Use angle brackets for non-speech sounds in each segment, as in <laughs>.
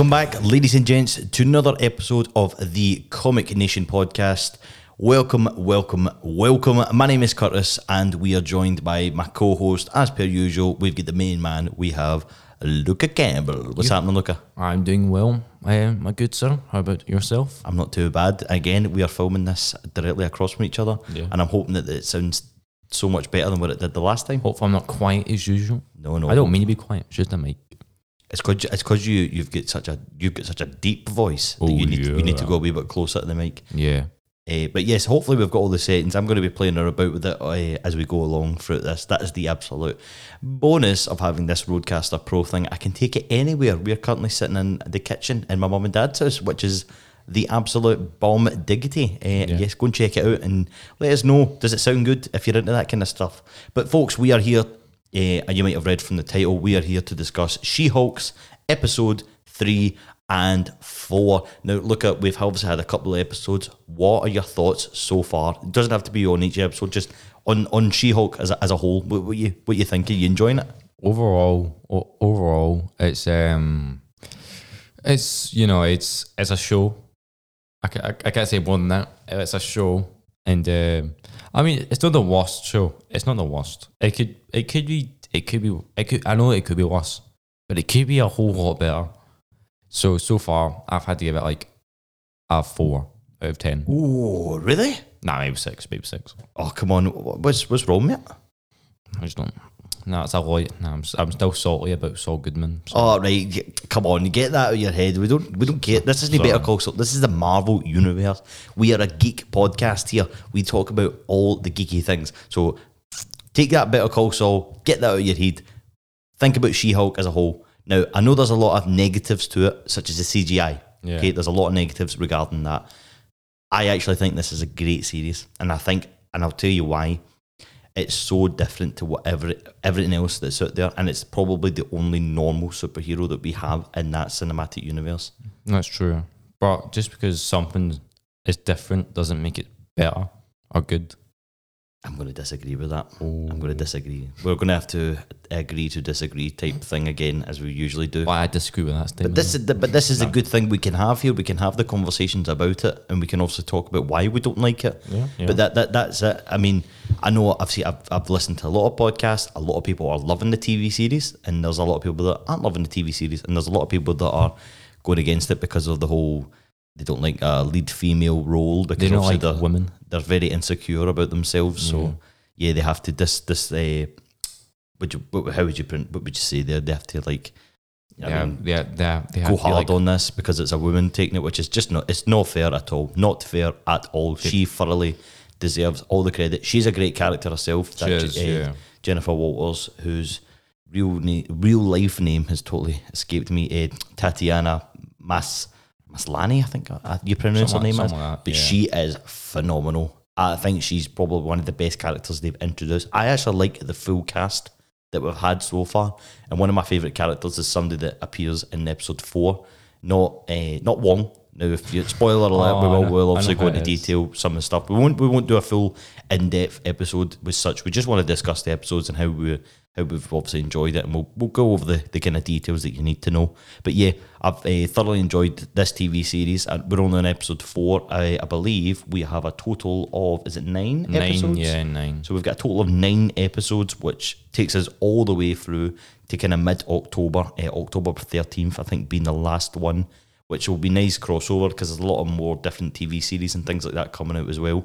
Welcome back, ladies and gents, to another episode of the Comic Nation podcast. Welcome, welcome, welcome. My name is Curtis, and we are joined by my co host, as per usual. We've got the main man, we have Luca Campbell. What's happening, Luca? I'm doing well, I am my good sir. How about yourself? I'm not too bad. Again, we are filming this directly across from each other, Yeah. and I'm hoping that it sounds so much better than what it did the last time. Hopefully, I'm not quiet as usual. No, no, I don't mean to be quiet. It's just a mic. It's because it's because you you've got such a you've got such a deep voice that Oh, you need you need to go a wee bit closer to the mic. Yeah. Uh, but yes, hopefully we've got all the settings. I'm going to be playing about with it uh, as we go along through this. That is the absolute bonus of having this RODECaster Pro thing. I can take it anywhere. We're currently sitting in the kitchen in my mum and dad's house, which is the absolute bomb diggity. Uh, Yes, go and check it out and let us know. Does it sound good if you're into that kind of stuff? But folks, we are here, uh, and you might have read from the title, we are here to discuss She-Hulk's episode three and four. Now, look at we've obviously had a couple of episodes. What are your thoughts so far? It doesn't have to be on each episode, just on on She-Hulk as a, as a whole. What, what you what you think? Are you enjoying it? Overall, o- overall, it's um, it's you know, it's it's a show. I, I, I can't say more than that. It's a show, and um I mean, it's not the worst show. It's not the worst. It could it could be it could be it could. I know it could be worse, but it could be a whole lot better. So so far, I've had to give it like a four out of ten. Oh, really? Nah, maybe six, maybe six. Oh, come on. What's what's wrong with it? I just don't. No, it's a lot. No, I'm, I'm still salty about Saul Goodman. So. Oh right, come on, you get that out of your head. We don't we don't get this. Isn't Sorry. Better Call Saul. This is the Marvel universe. We are a geek podcast here. We talk about all the geeky things. So take that Better Call Saul, get that out of your head. Think about She-Hulk as a whole. Now I know there's a lot of negatives to it, such as the CGI. Yeah. Okay, there's a lot of negatives regarding that. I actually think this is a great series, and I think, and I'll tell you why. It's so different to whatever everything else that's out there, and it's probably the only normal superhero that we have in that cinematic universe. That's true. But just because something is different doesn't make it better or good. I'm going to disagree with that. I'm going to oh. disagree. We're going to have to agree to disagree type thing again, as we usually do. Why I disagree with that But statement. this is the, but this is a good thing we can have here. We can have the conversations about it, and we can also talk about why we don't like it. Yeah, yeah. But that, that that's it. I mean, I know I've seen I've, I've listened to a lot of podcasts. A lot of people are loving the TV series, and there's a lot of people that aren't loving the TV series, and there's a lot of people that are going against it because of the whole. They don't like a lead female role because they don't like they're, women. they're very insecure about themselves. So yeah, they have to this this. Uh, would you? How would you print? What would you say there? They have to like. I Yeah, mean, yeah, they, they have go hard like, on this because it's a woman taking it, which is just not. It's not fair at all. Not fair at all. She thoroughly deserves all the credit. She's a great character herself. She is, uh, yeah. Jennifer Walters, whose real na- real life name has totally escaped me. Uh, Tatiana Mas Maslany, I think uh, you pronounce her name as. like but yeah. she is phenomenal. I think she's probably one of the best characters they've introduced. I actually like the full cast that we've had so far, and one of my favorite characters is somebody that appears in episode four, not uh, not Wong. Now, if you spoiler alert, we Oh, I will we'll obviously go into detail some of the stuff. We won't we won't do a full in depth episode with such. We just want to discuss the episodes and how we how we've obviously enjoyed it, and we'll we'll go over the, the kind of details that you need to know. But yeah, I've uh, thoroughly enjoyed this TV series. And we're only on episode four. I, I believe we have a total of is it nine, nine, episodes? yeah, nine. So we've got a total of nine episodes, which takes us all the way through to kind of mid October, uh, October 13th, I think, being the last one, which will be nice crossover because there's a lot of more different TV series and things like that coming out as well.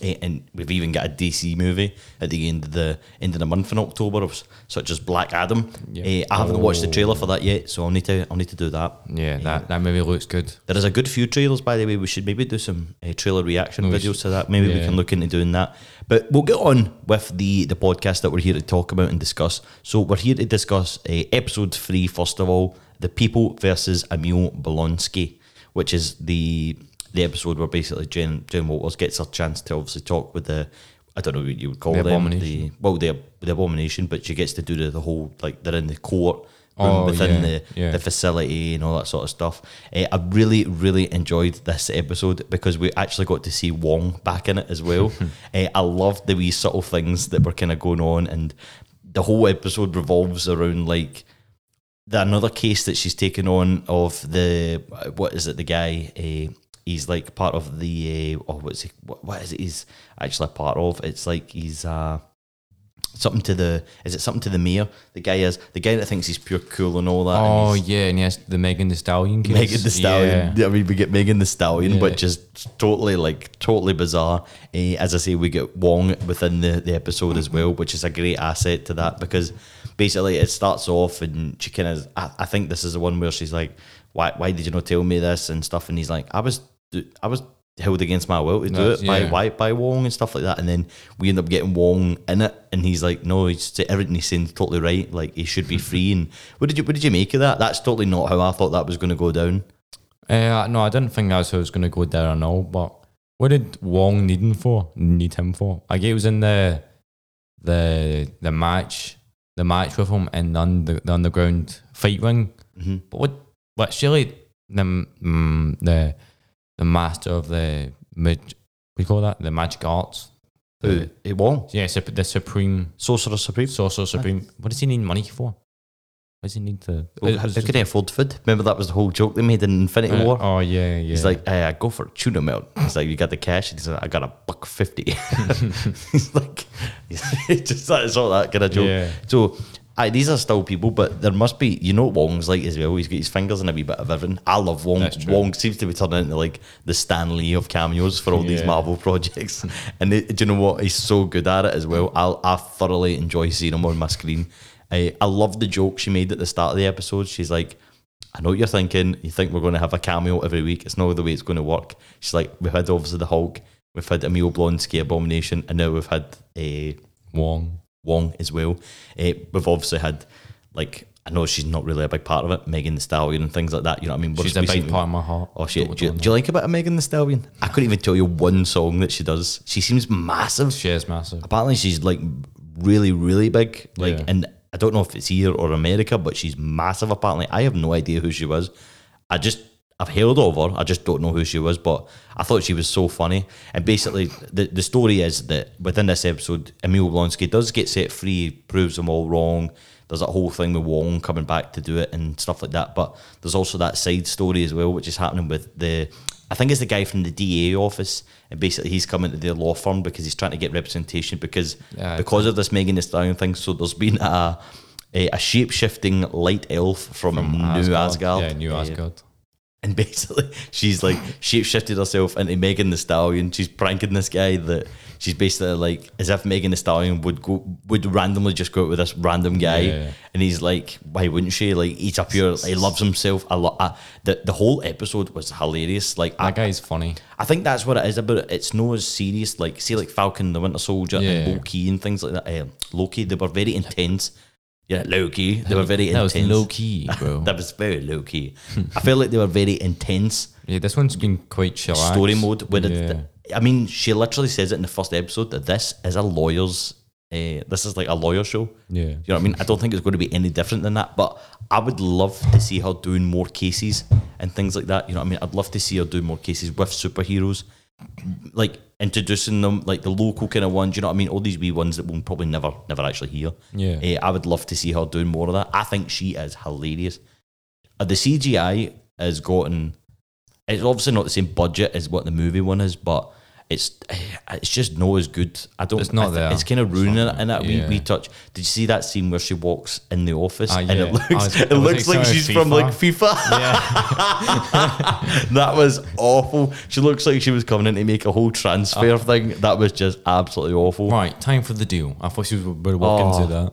And we've even got a DC movie at the end of the end of the month in October, such as Black Adam. Yeah. Eh, I haven't watched the trailer for that yet, so I'll need to I'll need to do that. Yeah, that, that movie looks good. There is a good few trailers, by the way. We should maybe do some uh, trailer reaction We videos should- to that. Maybe we can look into doing that. But we'll get on with the the podcast that we're here to talk about and discuss. So we're here to discuss uh, episode three first of all, the people versus Emil Blonsky, which is the the episode where basically Jen Jen Walters gets her chance to obviously talk with the I don't know what you would call The them Abomination. the well the the abomination, but she gets to do the, the whole like they're in the court room Oh, within yeah, the yeah. the facility and all that sort of stuff. Uh, I really, really enjoyed this episode because we actually got to see Wong back in it as well. uh, <laughs> I loved the wee subtle things that were kind of going on, and the whole episode revolves around like the another case that she's taken on of the what is it? The guy. Uh, he's like part of the uh, oh what's he what, what is it he's actually a part of it's like he's uh something to the is it something to the mayor the guy is the guy that thinks he's pure cool and all that Oh he's- yeah, and yes, the Megan Thee Stallion case. Megan Thee Stallion. Yeah. I mean, we get Megan Thee Stallion, Yeah. which is totally like totally bizarre. Eh, as I say, we get Wong within the, the episode as well, which is a great asset to that because basically it starts off and she kind of. I, I think this is the one where she's like, "Why? Why did you not tell me this?" and stuff, and he's like, "I was, I was." Held against my will to do That's- it by, yeah. by by Wong and stuff like that, and then we end up getting Wong in it, and he's like, "No, he's everything he's saying is totally right. Like he should be <laughs> free." And what did you what did you make of that? That's totally not how I thought that was going to go down. Uh, no, I didn't think that's how it was going to go down at all. But what did Wong need him for? Need him for? Like it was in the the the match, the match with him in the, the underground fight ring. hmm But what? What? Surely the mm, the the master of the mag, we call that the magic arts. Who? Eh, Wong? yeah, the supreme Sorcerer Supreme? sorcerer supreme. What does he need money for? Does he need to? Well, how, how can he afford food? Remember that was the whole joke they made in Infinity Uh, War? Oh yeah, yeah. He's like, hey, I go for tuna melt. He's like, you got the cash? He's like, I got a buck fifty. <laughs> he's like, <laughs> he's just that's all that kind of joke. Yeah. So, aye, these are still people, but there must be, you know, what Wong's like as well. He's got his fingers in a wee bit of everything. I love Wong. Wong seems to be turning into like the Stan Lee of cameos for all these Marvel projects. <laughs> and it, do you know what? He's so good at it as well. I'll, I thoroughly enjoy seeing him on my screen. I, I love the joke she made at the start of the episode. She's like, I know what you're thinking. You think we're going to have a cameo every week. It's not the way it's going to work. She's like, we've had obviously the Hulk, we've had Emil Blonsky Abomination, and now we've had a Wong. Wong as well. Uh, we've obviously had like I know she's not really a big part of it, Megan Thee Stallion and things like that. You know what I mean? We're She's a big part of my heart. Oh shit! Don't- you, do you like a bit of Megan Thee Stallion? I couldn't even tell you one song that she does. She seems massive. She is massive. Apparently, she's like really, really big. Like, Yeah. and I don't know if it's here or America, but she's massive. Apparently, I have no idea who she was. I just I've heard of her. I just don't know who she was, but I thought she was so funny. And basically, the the story is that within this episode, Emil Blonsky does get set free, proves them all wrong. There's that whole thing with Wong coming back to do it and stuff like that. But there's also that side story as well, which is happening with the. I think it's the guy from the DA office, and basically he's coming to the law firm because he's trying to get representation because Yeah, because of this Megan Thee Stallion thing. So there's been a a, a shape shifting light elf from, New Asgard. Yeah, New Uh, Asgard. and <laughs> basically, she's like shape shifted herself into Megan Thee Stallion. She's pranking this guy that she's basically like as if Megan Thee Stallion would go would randomly just go out with this random guy, Yeah. and he's like, why wouldn't she? Like he's up here, he loves himself. I lo- I, the the whole episode was hilarious. Like I, That guy's funny. I think that's what it is about it. It's no as serious like see like Falcon the Winter Soldier Yeah. and Loki and things like that. Uh, Loki, they were very intense. Yeah, Loki, they were very That was intense. low key, bro. <laughs> That was very low key. I feel like they were very intense yeah, this one's been quite chill. story mode. Where yeah. it, I mean, she literally says it in the first episode that this is a lawyer's. Uh, this is like a lawyer show. Yeah. You know what I mean? I don't think it's going to be any different than that. But I would love to see her doing more cases and things like that. You know what I mean? I'd love to see her do more cases with superheroes, like introducing them, like the local kind of ones. You know what I mean? All these wee ones that we'll probably never, never actually hear. Yeah. Eh, I would love to see her doing more of that. I think she is hilarious. Uh, the CGI has gotten. It's obviously not the same budget as what the movie one is, but it's eh, it's just not as good. I don't. It's not I thi- there. It's kind of ruining it in that wee, Yeah. wee touch. Did you see that scene where she walks in the office and yeah. it looks was- it looks like she's of from like FIFA. FIFA. Yeah. <laughs> that was awful. She looks like she was coming in to make a whole transfer thing. That was just absolutely awful. right, time for the deal. I thought she was would walk Oh. into that.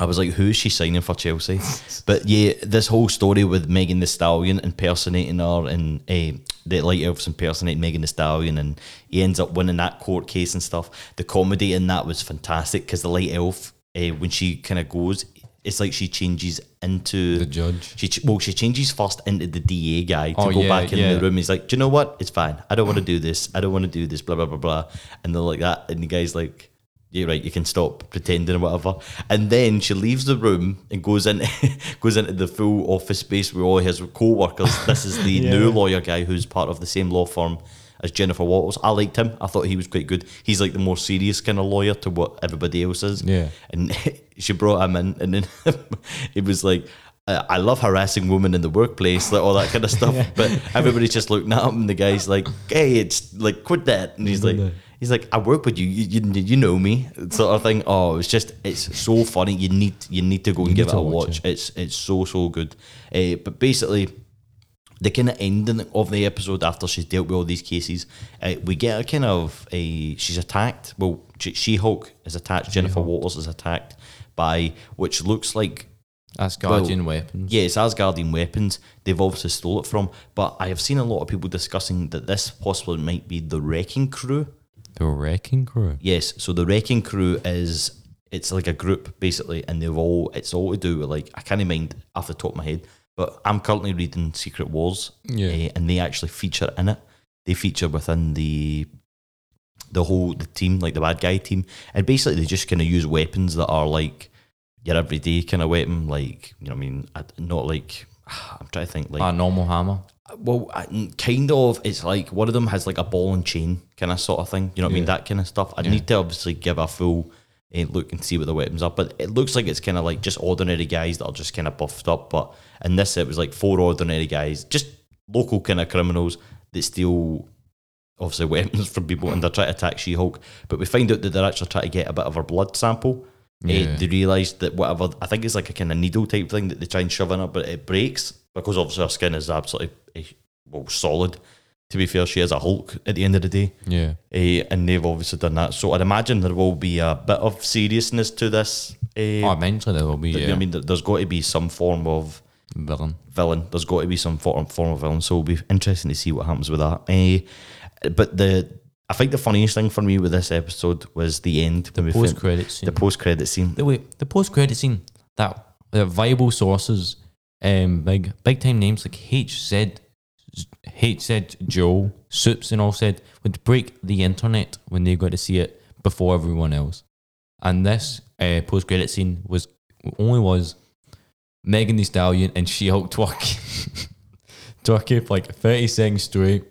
I was like, who is she signing for Chelsea? but yeah, this whole story with Megan Thee Stallion impersonating her and uh, the Light Elves impersonating Megan Thee Stallion and he ends up winning that court case and stuff. The comedy in that was fantastic because the Light Elf, uh, when she kind of goes, it's like she changes into The judge. She ch- well, she changes first into the DA guy to Oh, go yeah, back in yeah. the room. He's like, "Do you know what? It's fine. I don't want to do this. I don't want to do this." Blah blah blah blah. And they're like that, and the guy's like, "Yeah, right. You can stop pretending or whatever." And then she leaves the room and goes in, <laughs> goes into the full office space with all his co-workers. This is the <laughs> new lawyer guy who's part of the same law firm as Jennifer Walters. I liked him. I thought he was quite good. He's like the more serious kind of lawyer to what everybody else is. Yeah. And <laughs> she brought him in, and then it was like, uh, I love harassing women in the workplace, like all that kind of stuff. But everybody's just looking at him, and the guy's like, "Hey, it's like quit that," and he's like, "He's like, I work with you, you, you, you know me," sort of thing. Oh, it's just it's so funny. You need you need to go and give it a watch watch. It's it's so so good. Uh, but basically, the kind of ending of the episode after she's dealt with all these cases, uh, we get a kind of a she's attacked. Well, She Hulk is attacked. Jennifer Walters is attacked by which looks like Asgardian Guardian weapons. yeah, it's Asgardian weapons. They've obviously stole it from. But I have seen a lot of people discussing that this possibly might be the Wrecking Crew. The Wrecking Crew. Yes, so the Wrecking Crew is it's like a group basically, and they've all it's all to do with like I can't mind off the top of my head, but I'm currently reading Secret Wars, Yeah. eh, and they actually feature in it. They feature within the the whole the team, like the bad guy team, and basically they just kind of use weapons that are like your everyday kind of weapon, like you know, what I mean, not like <sighs> I'm trying to think like A normal hammer. Well, kind of. It's like one of them has like a ball and chain kind of sort of thing. You know what I mean? That kind of stuff. I need to obviously give a full uh, look and see what the weapons are, but it looks like it's kind of like just ordinary guys that are just kind of buffed up. But in this, it was like four ordinary guys, just local kind of criminals that steal obviously <laughs> weapons from people and they're trying to attack She Hulk. But we find out that they're actually trying to get a bit of her blood sample. Eh, Yeah. they realise that whatever, I think it's like a kind of needle type thing that they try and shove in her, but it breaks because obviously her skin is absolutely well solid. To be fair, she is a Hulk at the end of the day. Yeah. Eh, and they've obviously done that. So I'd imagine there will be a bit of seriousness to this. eh, Oh, eventually there will be know yeah. I mean, There- there's got to be some form of villain. villain. There's got to be some form, form of villain. So it'll be interesting to see what happens with that. Eh, but the I think the funniest thing for me with this episode was the end. we Post credit scene. The post credit scene. the wait, the post credit scene that the viable sources, um, big big time names like H said, H said Joe, Soups and all said would break the internet when they got to see it before everyone else. And this uh, post credit scene was only was Megan Thee Stallion and She Hulk twerking, <laughs> twerking for like thirty seconds straight.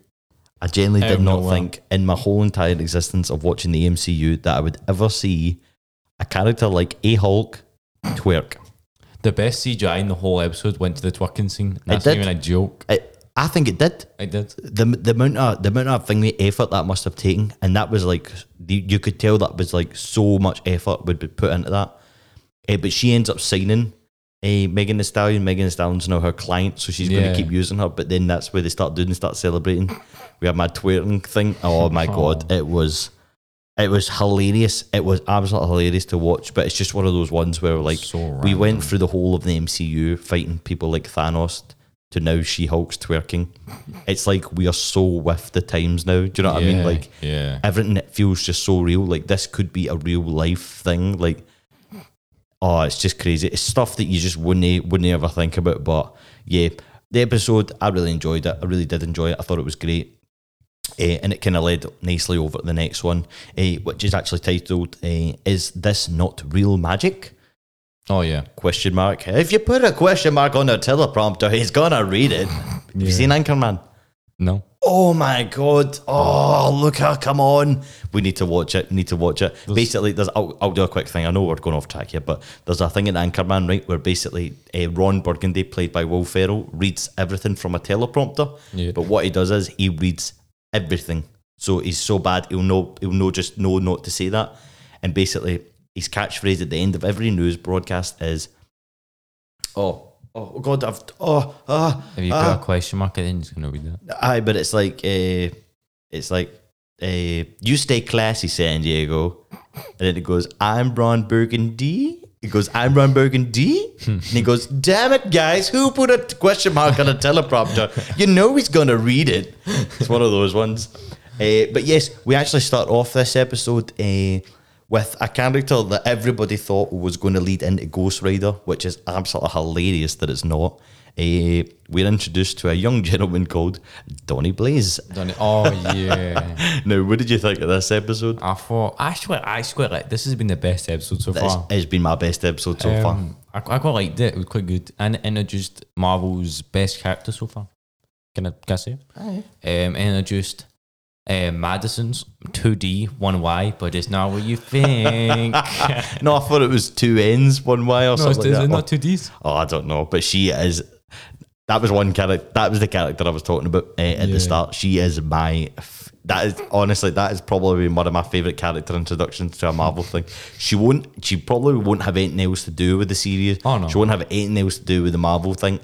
I genuinely did not nowhere. think in my whole entire existence of watching the MCU that I would ever see a character like a Hulk twerk. The best CGI in the whole episode went to the twerking scene. That's did. not even a joke. It, I think it did. I did. the the amount of the amount of thing the effort that must have taken, and that was like you, you could tell that was like so much effort would be put into that. Eh, but she ends up signing a Megan Thee Stallion. Megan Thee Stallion's now her client, so she's going Yeah. to keep using her. But then that's where they start doing, start celebrating. We had my twerking thing. Oh my god, it was. It was hilarious. It was absolutely hilarious to watch, but it's just one of those ones where, like, So we went through the whole of the MCU fighting people like Thanos to now She Hulk's twerking. It's like we are so with the times now. Do you know what I mean? Like yeah. everything that feels just so real. Like this could be a real life thing. Like oh, it's just crazy. It's stuff that you just wouldn't wouldn't ever think about. But yeah, the episode I really enjoyed it. I really did enjoy it. I thought it was great. Eh, and it kind of led nicely over to the next one, eh, which is actually titled eh, "Is This Not Real Magic?" Oh yeah. Question mark. If you put a question mark on a teleprompter, he's gonna read it. Have you seen Anchorman? No. Oh my god! Oh look how come on! We need to watch it. We need to watch it. basically, there's. I'll, I'll do a quick thing. I know we're going off track here, but there's a thing in Anchorman, right, where basically uh, Ron Burgundy, played by Will Ferrell, reads everything from a teleprompter. Yeah. But what he does is he reads everything. So he's so bad he'll know he'll know just know not to say that. And basically, his catchphrase at the end of every news broadcast is, "Oh, oh God, I've oh ah." If you ah. put a question mark, then he's gonna read that. Aye, but it's like uh, it's like uh, you stay classy, San Diego, and then it goes, "I'm Ron Burgundy." It goes, "I'm Ron Burgundy," and he goes, "Damn it, guys! Who put a question mark on a teleprompter? You know he's gonna read it." It's one of those ones. Uh, but yes, we actually start off this episode uh, with a character that everybody thought was going to lead into Ghost Rider, which is absolutely hilarious that it's not. Uh, we're introduced to a young <laughs> gentleman called Donny Blaze. Done it. Oh yeah. <laughs> Now, what did you think of this episode? I thought I swear I swear like this has been the best episode so This far. has been my best episode so far. Um, I, I quite liked it. It was quite good and it introduced Marvel's best character so far. Can I, can I say? it? Um, introduced uh, Madison's 2D, 1Y, but it's not what you think. <laughs> no, I thought it was two N's, one Y or something like that. not 2Ds. Oh, I don't know, but she is. That was one character. That was the character I was talking about uh, at Yeah. the start. She is my. f- That is honestly that is probably one of my favorite character introductions to a Marvel thing. She won't. She probably won't have anything else to do with the series. Oh, no. She won't have anything else to do with the Marvel thing.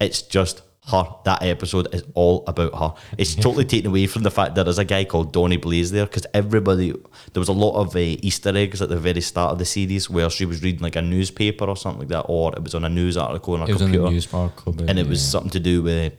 It's just her. That episode is all about her. It's totally taken away from the fact that there's a guy called Donny Blaze there because everybody there was a lot of uh, Easter eggs at the very start of the series where she was reading like a newspaper or something like that, or it was on a news article on her It was on computer, news article. and it was something to do with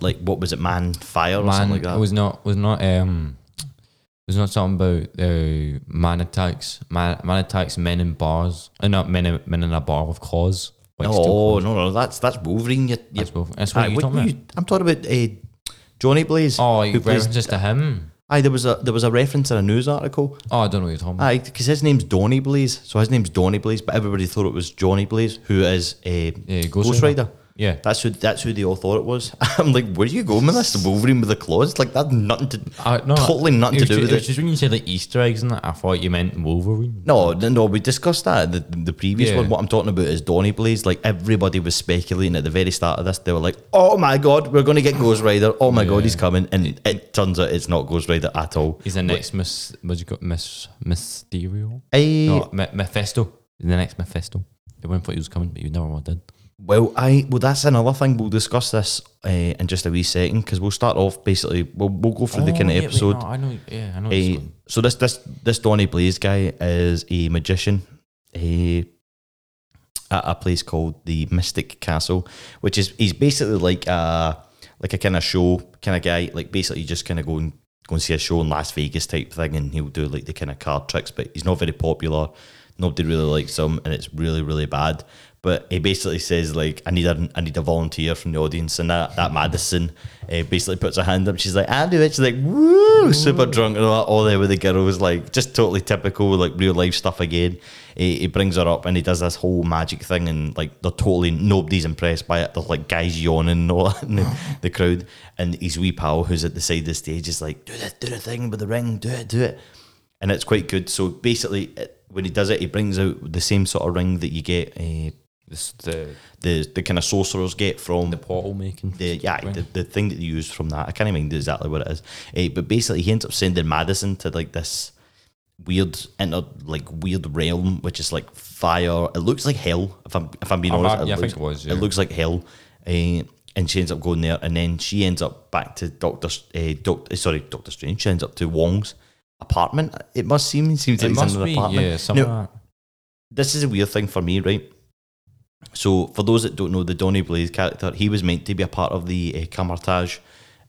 like what was it, man, fire or man. something like that. It was not. Was not. Um. It was not something about uh, man attacks. Man, man attacks men in bars. Uh, not men. In, men in a bar with claws. Like no, no, no, that's that's Wolverine. You, you, That's Wolverine. That's what Aye, you're what talking you- I'm talking about uh, Johnny Blaze. Oh, plays- references to him. Aye, there was a there was a reference in a news article. Oh, I don't know what you're talking about. Aye, because his name's Donny Blaze, so his name's Donny Blaze, but everybody thought it was Johnny Blaze, who is a Yeah, Ghost, Ghost Rider. Rider. Yeah. That's who that's who they all thought it was. <laughs> I'm like, where are you going with this? Wolverine with the claws? Like that's nothing to Uh, no, totally nothing to do ju- with it. it. just when you said like Easter eggs and that, I thought you meant Wolverine. No, no, no, we discussed that the the previous Yeah. one. What I'm talking about is Donny Blaze. Like everybody was speculating at the very start of this. They were like, "Oh my god, we're going to get Ghost Rider! Oh my god, he's coming!" And it turns out it's not Ghost Rider at all. He's the next Miss. What's you got? Miss Mysterio. I, No, Me- Mephisto. The next Mephisto. They wouldn't thought he was coming, but you never did. Well, I well that's another thing. We'll discuss this uh, in just a wee second because we'll start off basically. We'll, we'll go through the kind of Oh, yeah, wait, episode. no, I know. Yeah, I know. Uh, so this this this Donny Blaze guy is a magician. Uh, at a place called the Mystic Castle, which is he's basically like a like a kind of show kind of guy. Like basically, just kind of go and go and see a show in Las Vegas type thing, and he'll do like the kind of card tricks. But he's not very popular. Nobody really likes him, and it's really really bad. But he basically says like, I need a I need a volunteer from the audience, and that that Madison uh, basically puts her hand up. She's like, I do it. She's like, woo, super drunk and all, that, all there with the girls, like just totally typical like real life stuff again. He, he brings her up and he does this whole magic thing, and like they're totally nobody's impressed by it. There's like guys yawning and all that in the, <laughs> the crowd, and his wee pal who's at the side of the stage is like, do this, do the thing with the ring, do it, do it and it's quite good. So basically, it, when he does it, he brings out the same sort of ring that you get uh, The the the kind of sorcerers get from the portal making. the yeah the, the thing that you use from that. I can't even exactly what it is. Uh, but basically, he ends up sending Madison to like this weird inter like weird realm, which is like fire. It looks like hell. If I'm if I'm being Oh, honest, I- yeah, I looks, think it was, yeah. It looks like hell. Uh, and she ends up going there, and then she ends up back to Doctor, uh, Doctor, sorry, Doctor Strange. She ends up to Wong's apartment. It must seem, it seems It like must be apartment. yeah. Something Now, like that. this is a weird thing for me, right? So, for those that don't know, the Donny Blaze character, he was meant to be a part of the uh, Kamar-Taj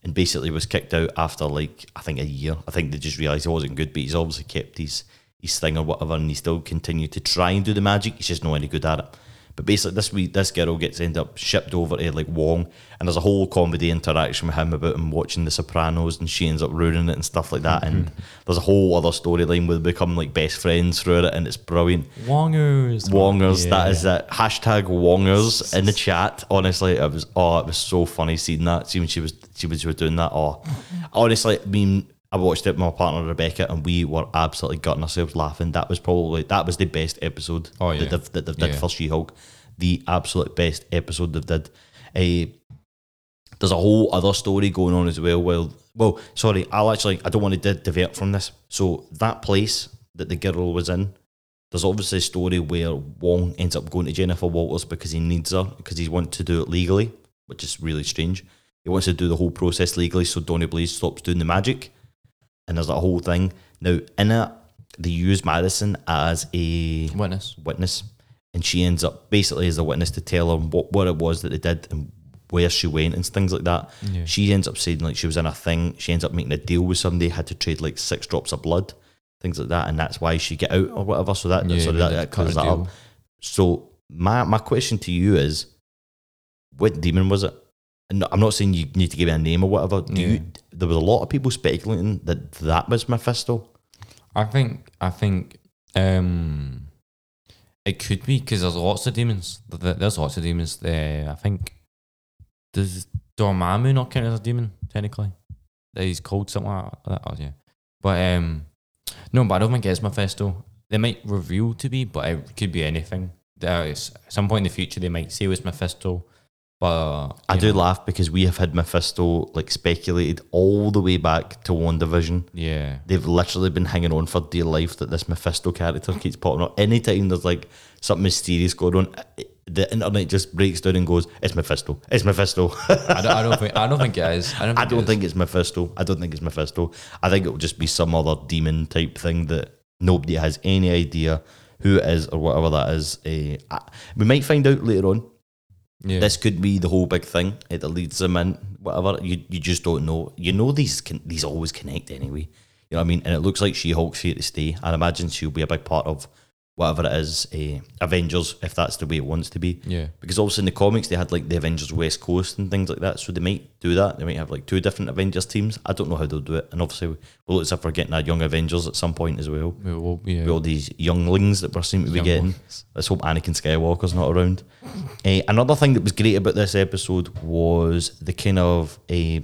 and basically was kicked out after like, I think a year. I think they just realised he wasn't good, but he's obviously kept his, his thing or whatever and he still continued to try and do the magic. He's just not any good at it. But basically, this wee, this girl gets end up shipped over to like Wong, and there's a whole comedy interaction with him about him watching The Sopranos, and she ends up ruining it and stuff like that. And mm-hmm. there's a whole other storyline where they become like best friends through it, and it's brilliant. Wongers. Wongers. That Yeah. is it. Hashtag Wongers in the chat. Honestly, it was oh, it was so funny seeing that. See when she was she was, she was doing that. Oh, honestly, I mean, I watched it with my partner Rebecca, and we were absolutely gutting ourselves laughing. That was probably that was the best episode Oh, yeah. that they've, that they've did for She Hulk. The absolute best episode they've did. Uh, there's a whole other story going on as well. Well, well, sorry, I'll actually I don't want to divert from this. So that place that the girl was in, there's obviously a story where Wong ends up going to Jennifer Walters because he needs her because he wants to do it legally, which is really strange. He wants to do the whole process legally, so Donny Blaze stops doing the magic, and there's a whole thing. Now in it, they use Madison as a Witness. witness, and she ends up basically as a witness to tell her what, what it was that they did and where she went and things like that. Yeah. She ends up saying like she was in a thing. She ends up making a deal with somebody, had to trade like six drops of blood, things like that, and that's why she get out or whatever. So that Yeah, so that, that cut that up. So my my question to you is, what demon was it? And I'm not saying you need to give me a name or whatever. Do Yeah. you? There was a lot of people speculating that that was Mephisto. I think I think um it could be because there's lots of demons. Th- th- There's lots of demons. There, I think does Dormammu not count as a demon technically? that he's called something like that. Oh, yeah, but um, no, but I don't think it's Mephisto. They might reveal to be, but it could be anything. There is at some point in the future they might say it was Mephisto, but I do know, laugh because we have had Mephisto like speculated all the way back to WandaVision. Yeah, They've literally been hanging on for dear life that this Mephisto character keeps popping up. Anytime there's like something mysterious going on, the internet just breaks down and goes, "It's Mephisto. It's Mephisto." I don't, I don't think I don't think it is. I don't. <laughs> Think I don't it think it's Mephisto. I don't think it's Mephisto. I think it will just be some other demon type thing that nobody has any idea who it is or whatever that is. Uh, we might find out later on. Yeah. This could be the whole big thing. Eh, it leads them in, whatever. You you just don't know. You know these can, these always connect anyway. You know what I mean? And it looks like She Hulk's here to stay. I imagine she'll be a big part of whatever it is, uh, Avengers, if that's the way it wants to be. yeah. Because also in the comics they had like the Avengers West Coast and things like that, so they might do that. They might have like two different Avengers teams. I don't know how they'll do it, and obviously we'll look as if we're getting our young Avengers at some point as well. We yeah. With all these younglings that we're seem to be Young getting. ones. Let's hope Anakin Skywalker's not around. Uh, another thing that was great about this episode was the kind of a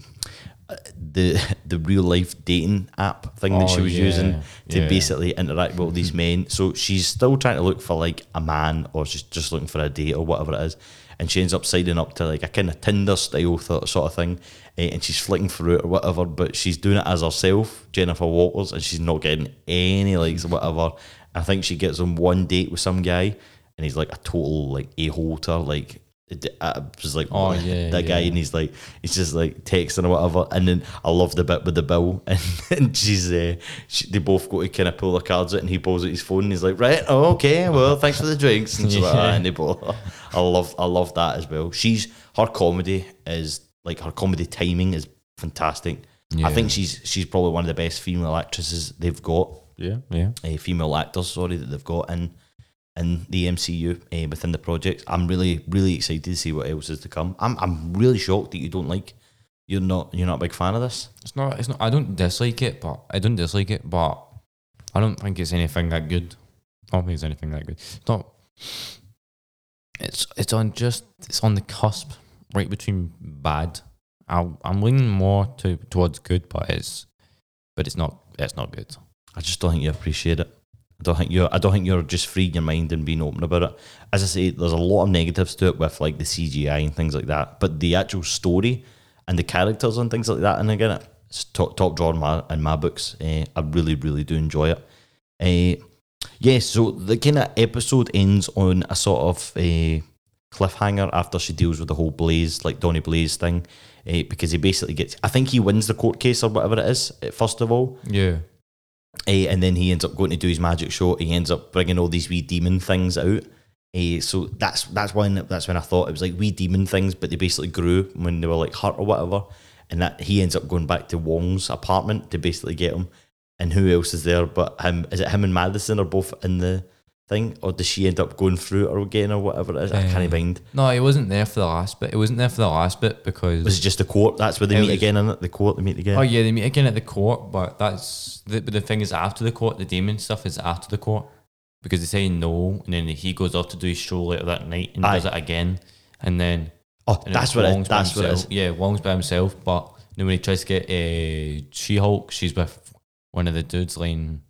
the the real life dating app thing that Oh, she was yeah, using to yeah. basically interact with all these men. So she's still trying to look for like a man, or she's just looking for a date or whatever it is. And she ends up signing up to like a kind of Tinder style th- sort of thing, eh, and she's flicking through it or whatever. But she's doing it as herself, Jennifer Walters, and she's not getting any likes or whatever. I think she gets on one date with some guy, and he's like a total like a hole to her. Like I was like, Oh, yeah, that guy, and he's like, he's just like texting or whatever. And then I love the bit with the bill, <laughs> and, and she's, uh, she, they both go to kind of pull the cards out, and he pulls out his phone, and he's like, right, oh, okay, well, thanks for the drinks, and she's <laughs> Yeah. "Ah," and they both, I love, I love that as well. She's her comedy is like her comedy timing is fantastic. I think she's she's probably one of the best female actresses they've got yeah, yeah. uh, female actors, sorry, that they've got in in the MCU uh, within the project. I'm really, really excited to see what else is to come. I'm, I'm really shocked that you don't like, you're not, you're not a big fan of this. It's not. It's not. I don't dislike it, but I don't dislike it, but I don't think it's anything that good. I don't think it's anything that good. It's not. It's it's on just it's on the cusp, right between bad. I I'm leaning more to towards good, but it's but it's not it's not good. I just don't think you appreciate it. I don't think you're. I don't think you're just freeing your mind and being open about it. As I say, there's a lot of negatives to it with like the CGI and things like that. But the actual story and the characters and things like that, and again, it's top top drawer in my in my books. Uh, I really, really do enjoy it. Uh, yeah, so the kind of episode ends on a sort of a cliffhanger after she deals with the whole Blaze, like Donny Blaze thing, uh, because he basically gets. I think he wins the court case or whatever it is. eh, First of all, Yeah, Eh, and then he ends up going to do his magic show. He ends up bringing all these wee demon things out. Eh, so that's that's when that's when I thought it was like wee demon things, but they basically grew when they were like hurt or whatever. And that he ends up going back to Wong's apartment to basically get him. And who else is there but him? Is it him and Madison are both in the thing, or does she end up going through it or again or whatever it is? I can't Eh, mind. no, he wasn't there for the last bit. It wasn't there for the last bit because Was it just the court? That's where they meet was- again, in it? The court they meet again. Oh yeah, they meet again at the court, but that's the, but the thing is after the court, the demon stuff is after the court because they say no, and then he goes off to do his show later that night and Aye. does it again, and then oh, and that's what it, that's what it is. Yeah, Wong's by himself, but then when he tries to get a She Hulk, she's with one of the dudes laying.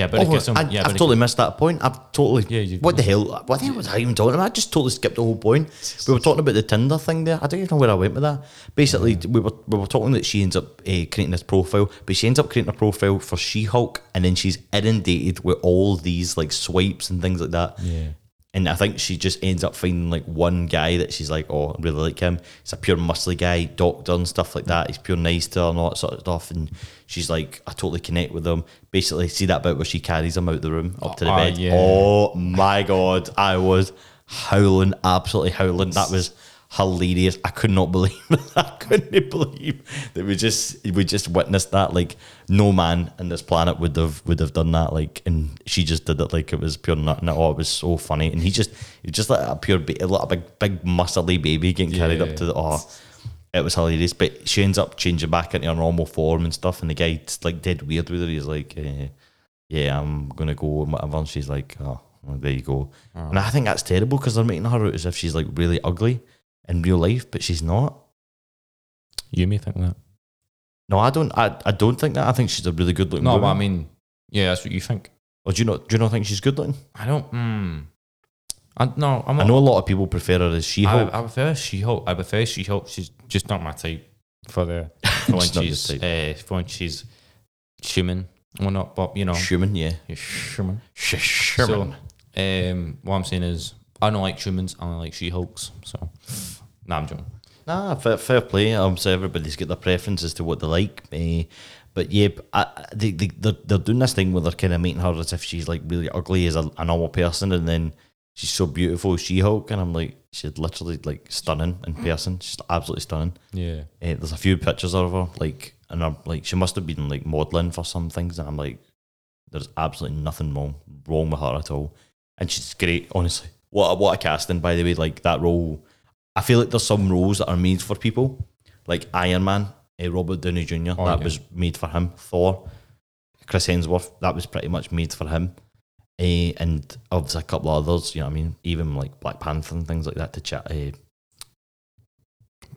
Yeah, but Oh, it gets some, I, yeah, I've totally missed that point. I've totally. Yeah, what the hell? What the hell was I even talking about? I just totally skipped the whole point. We were talking about the Tinder thing there. I don't even know where I went with that. Basically, we were we were talking that she ends up uh, creating this profile, but she ends up creating a profile for She Hulk, and then she's inundated with all these like swipes and things like that. yeah. And I think she just ends up finding like one guy that she's like, oh, I really like him. He's a pure muscly guy, doctor and stuff like that. He's pure nice to her and all that sort of stuff. And she's like, I totally connect with him. Basically, see that bit where she carries him out the room up to the Oh, bed. yeah. Oh my god, I was howling, absolutely howling. That was hilarious. I could not believe <laughs> I couldn't believe that we just we just witnessed that. Like no man in this planet would have would have done that. Like and she just did it like it was pure nothing. Oh, it was so funny. And he just he just like a pure ba- like a big big muscly baby getting carried up to the oh. It was hilarious, but she ends up changing back into her normal form and stuff. And the guy's like dead weird with her. He's like, eh, "Yeah, I'm gonna go and whatever." And she's like, "Oh, well, there you go." And I think that's terrible because they're making her out as if she's like really ugly in real life, but she's not. You may think that. No, I don't. I, I don't think that. I think she's a really good looking. No, woman. but I mean, yeah, that's what you think. or do you not? Do you not think she's good looking? I don't. Mm, I no, I'm I know a lot of people prefer her as She Hulk. I prefer She Hulk. I prefer She Hulk. She's just not my type for the <laughs> for when not she's uh, for when she's human or not. But you know, Schumann, yeah. human. Sherman. So, um, what I'm saying is, I don't like humans. I like She Hulks. So, nah, I'm joking. Nah, fair, fair play. Um, so everybody's got their preference as to what they like. Eh, but yeah, I, they, they, they're, they're doing this thing where they're kind of making her as if she's like really ugly as a, a normal person, and then she's so beautiful, She Hulk, and I'm like, she's literally like stunning in person. She's absolutely stunning. Yeah. Eh, there's a few pictures of her, like, and I'm like, she must have been like modeling for some things, and I'm like, there's absolutely nothing wrong wrong with her at all, and she's great, honestly. What a, what a casting, by the way, like that role. I feel like there's some roles that are made for people, like Iron Man, eh, Robert Downey Jr. Oh, that yeah. was made for him. Thor, Chris Hemsworth, that was pretty much made for him. Eh, and obviously a couple of others, you know what I mean? Even like Black Panther and things like that to chat. Uh,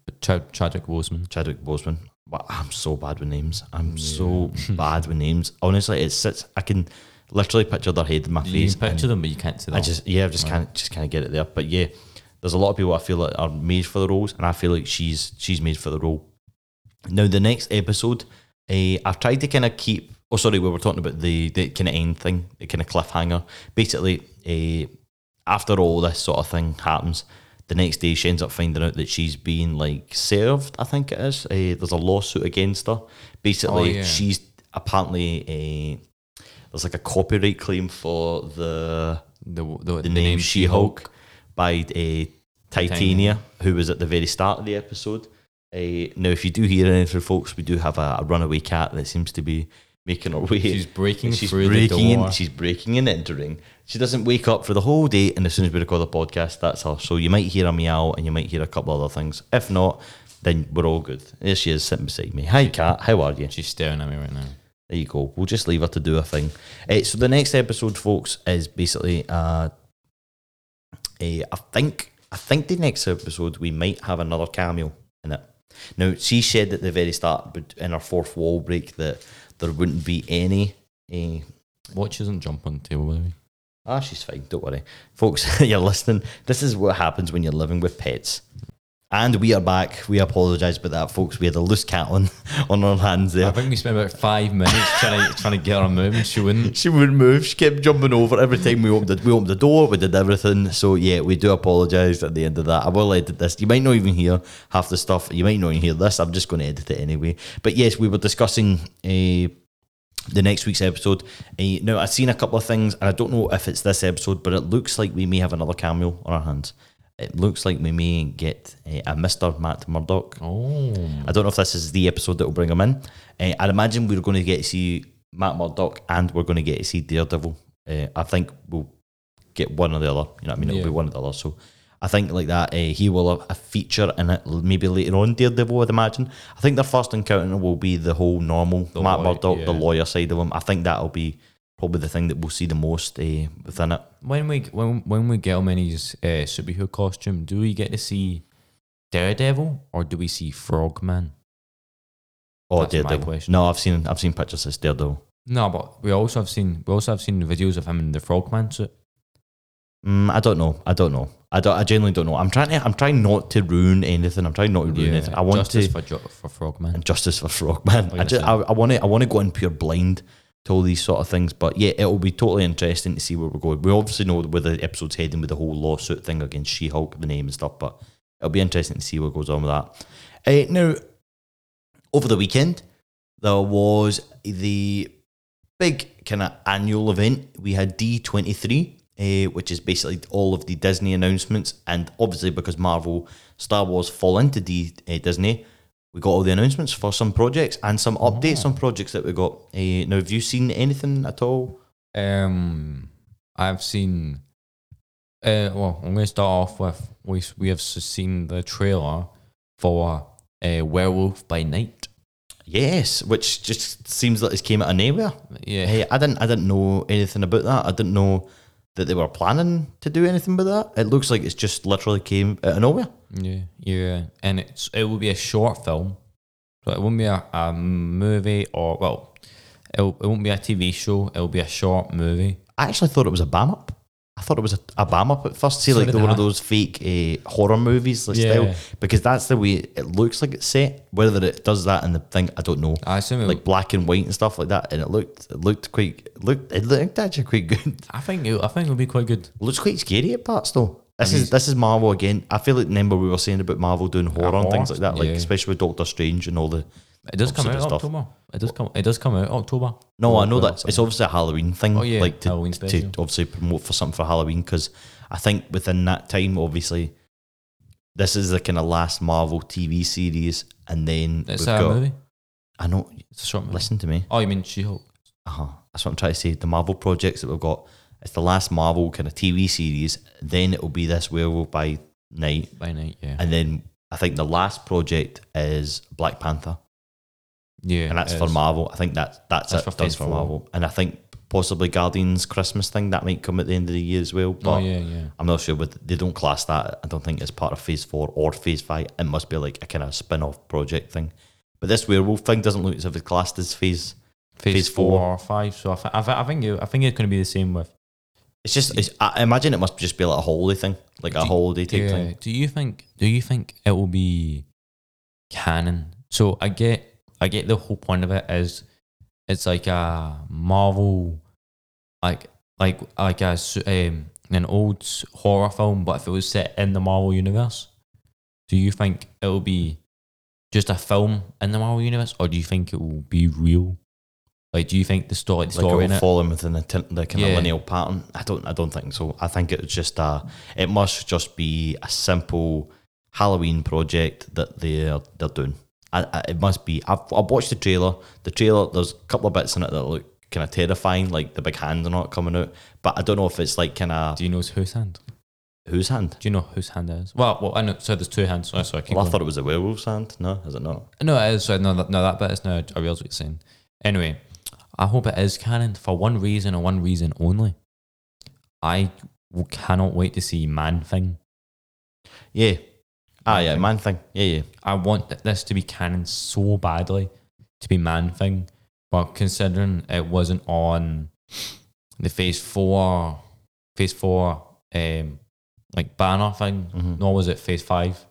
But Chad, Chadwick Boseman. Chadwick Boseman. Wow, I'm so bad with names. I'm so <laughs> bad with names. Honestly, it sits. I can literally picture their head in my You face. can picture them, but you can't see them. I just yeah, I just can't just can't get it there. But yeah, there's a lot of people I feel like are made for the roles, and I feel like she's she's made for the role. Now the next episode, uh, I've tried to kind of keep. Oh, sorry, we were talking about the the kind of end thing, the kind of cliffhanger. Basically, uh, after all this sort of thing happens, the next day she ends up finding out that she's being like served. I think it is. Uh, there's a lawsuit against her. Basically, Oh, yeah. she's apparently. There's like a copyright claim for the the the, the name She Hulk by uh, Titania, who was at the very start of the episode. Uh, now, if you do hear anything, folks, we do have a, a runaway cat that seems to be making her way. She's breaking she's through breaking the door. in. She's breaking and entering. She doesn't wake up for the whole day, and as soon as we record the podcast, that's her. So you might hear a meow, and you might hear a couple other things. If not, then we're all good. There she is, sitting beside me. Hi, cat. How are you? She's staring at me right now. There you go. We'll just leave her to do a thing. Uh, so the next episode, folks, is basically uh, I think I think the next episode we might have another cameo in it. Now she said at the very start, but in our fourth wall break, that there wouldn't be any. Uh, Watch doesn't jump on the table, by the way. ah, she's fine. Don't worry, folks. <laughs> you're listening. This is what happens when you're living with pets. And we are back. We apologise about that, folks. We had a loose cat on <laughs> on our hands there. I think we spent about five minutes trying to trying to get her moving. She wouldn't. <laughs> She wouldn't move. She kept jumping over every time we opened the, we opened the door. We did everything. So yeah, we do apologise at the end of that. I will edit this. You might not even hear half the stuff. You might not even hear this. I'm just going to edit it anyway. But yes, we were discussing uh, the next week's episode. Uh, now I've seen a couple of things, and I don't know if it's this episode, but it looks like we may have another cameo on our hands. It looks like we may get uh, a Mr. Matt Murdock. Oh, I don't know if this is the episode that will bring him in. Uh, I'd imagine we're going to get to see Matt Murdock and we're going to get to see Daredevil. Uh, I think we'll get one or the other. You know what I mean? It'll Yeah. be one or the other. So I think like that, uh, he will have a feature in it maybe later on, Daredevil, I'd imagine. I think their first encounter will be the whole normal The Matt lawyer, Murdock, the lawyer side of him. I think that'll be probably the thing that we'll see the most uh, within it. when we when when we get him in his uh, superhero costume, do we get to see Daredevil or do we see Frogman? Oh, That's Daredevil. question. No, I've seen I've seen pictures of Daredevil. No, but we also have seen we also have seen videos of him in the Frogman suit. Mm, I don't know. I don't know. I don't. I genuinely don't know. I'm trying to. I'm trying not to ruin anything. I'm trying not to ruin anything. I want justice to for for Frogman. and justice for Frogman. I I just. I, I want to. I want to go in pure blind to all these sort of things. But yeah, it will be totally interesting to see where we're going. We obviously know where the episode's heading with the whole lawsuit thing against She-Hulk, the name and stuff. But it'll be interesting to see what goes on with that. Uh, now, over the weekend, there was the big kind of annual event. We had D23, uh, which is basically all of the Disney announcements. And obviously, because Marvel, Star Wars fall into D, uh, Disney, we got all the announcements for some projects and some updates on projects that we got. Uh, now, have you seen anything at all? Um, I've seen. Uh, well, I'm going to start off with we we have seen the trailer for uh, Werewolf by Night. Yes, which just seems like it came out of nowhere. Yeah, Hey, I didn't, I didn't know anything about that. I didn't know that they were planning to do anything with that. It looks like it's just literally came out of nowhere. Yeah, yeah, and it's it will be a short film. So it won't be a, a movie or well, it'll, it won't be a TV show. It'll be a short movie. I actually thought it was a bam up. I thought it was a, a bam up at first. See, So like the, one of those fake uh, horror movies like, Yeah. style, because that's the way it looks like it's set. Whether it does that in the thing, I don't know. I assume it, Like black and white and stuff like that, and it looked it looked quite it looked it looked actually quite <laughs> good. I think it, I think it'll be quite good. looks quite scary at parts though. This is this is Marvel again. I feel like remember we were saying about Marvel doing horror and things like that, like yeah. especially with Doctor Strange and all the. It does come out stuff. October. It does come. It does come out October. No, I know that it's obviously a Halloween thing. Oh, yeah, like to, Halloween to obviously promote for something for Halloween because I think within that time, obviously, this is the kind of last Marvel TV series, and then It's we've a got. movie. I know. It's a short movie. Listen to me. Oh, you mean She-Hulk? Uh-huh. That's what I'm trying to say. The Marvel projects that we've got. It's the last Marvel kind of TV series. Then it will be this Werewolf by Night, By night, yeah. and then I think the last project is Black Panther. yeah, and that's for is. Marvel. I think that's that's, That's it. for That's for. Marvel, and I think possibly Guardians Christmas thing that might come at the end of the year as well. Oh, but Oh yeah, yeah. I'm not sure. But they don't class that. I don't think it's part of Phase Four or Phase Five. It must be like a kind of spin-off project thing. But this werewolf thing doesn't look as if it's classed as Phase. Phase, Phase four four. or five. So I, th- I, th- I think it, I think it's going to be the same with. It's just. It's, I imagine it must just be like a holiday thing, like a Do- holiday type Yeah. thing. Do you think? Do you think it will be canon? So I get, I get the whole point of it is, it's like a Marvel, like like like a um, an old horror film, but if it was set in the Marvel universe, do you think it will be just a film in the Marvel universe, or do you think it will be real? Like, do you think the story, the Like story in will fall in within the, tin- the kind Yeah. of lineal pattern. I don't. I don't think so. I think it's just a. It must just be a simple Halloween project that they're they're doing. I, I, it must be. I've, I've watched the trailer. The trailer. There's a couple of bits in it that look kind of terrifying, like the big hand and all that coming out. But I don't know if it's like kind of Do you know whose hand? whose hand. Do you know whose hand it is? Well, well, I know. So there's two hands. So, so I Well, I thought it was a werewolf's hand. No, is it not? No, it is. Sorry, no, that, no, that bit is no. I realize what you're saying. Anyway, I hope it is canon for one reason and one reason only. I cannot wait to see Man Thing. Yeah. Ah, yeah, man thing. Yeah, yeah. I want this to be canon so badly to be Man Thing, but considering it wasn't on the Phase Four, Phase Four, um, like banner thing, Mhm. nor was it Phase Five.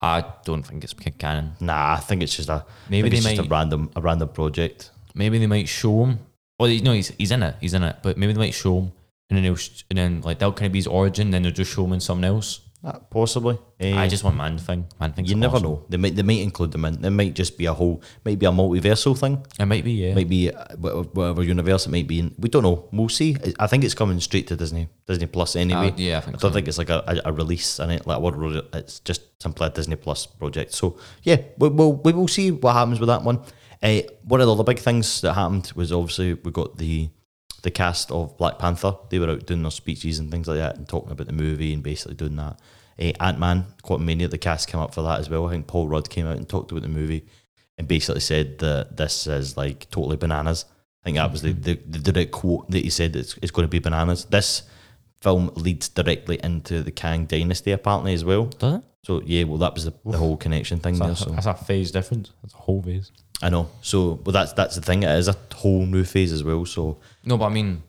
I don't think it's canon. Nah, I think it's just a Maybe maybe they might. just a random a random project. Maybe they might show him. Well, no, he's he's in it. He's in it. But maybe they might show him, and then they'll sh- and then like that'll kind of be his origin. Then they'll just show him in something else. Ah, possibly. Eh, I just want man thing. Man thing. You never know. They might they might include them in. It might just be a whole, maybe a multiversal thing. It might be yeah. Might be uh, whatever universe it might be in. We don't know. We'll see. I think it's coming straight to Disney Disney Plus anyway. Uh, yeah, I I think don't so. think it's like a, a, a release in it. Like what it's just simply a Disney Plus project. So yeah, we, we'll we will see what happens with that one. Uh, one of the other big things that happened was obviously we got the the cast of Black Panther. They were out doing their speeches and things like that and talking about the movie and basically doing that. Uh, Ant Man, Quantumania, the cast came up for that as well. I think Paul Rudd came out and talked about the movie and basically said that this is like totally bananas. I think that was the, the, the direct quote that he said it's, it's going to be bananas. This film leads directly into the Kang Dynasty apparently as well. Does it? So yeah, well that was the, the whole connection thing there. That's, So a, that's a phase difference. That's a whole phase. I know. So well that's that's the thing. It is a whole new phase as well. So No, but I mean,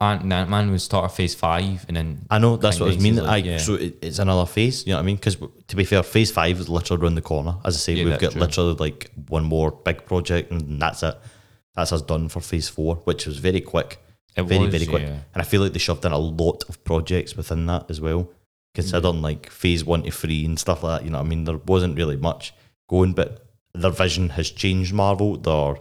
Ant Man would start at phase five, and then I know that's what I mean. Dynasty, I yeah. so it, it's another phase. You know what I mean? Because to be fair, phase five is literally around the corner. As I say, Yeah, we've got true. literally like one more big project, and that's it. That's us done for phase four, which was very quick. it very was, very quick. yeah. And I feel like they shoved in a lot of projects within that as well. Considering mm-hmm. like phase one to three and stuff like that, you know what I mean? There wasn't really much going, but their vision has changed Marvel. Their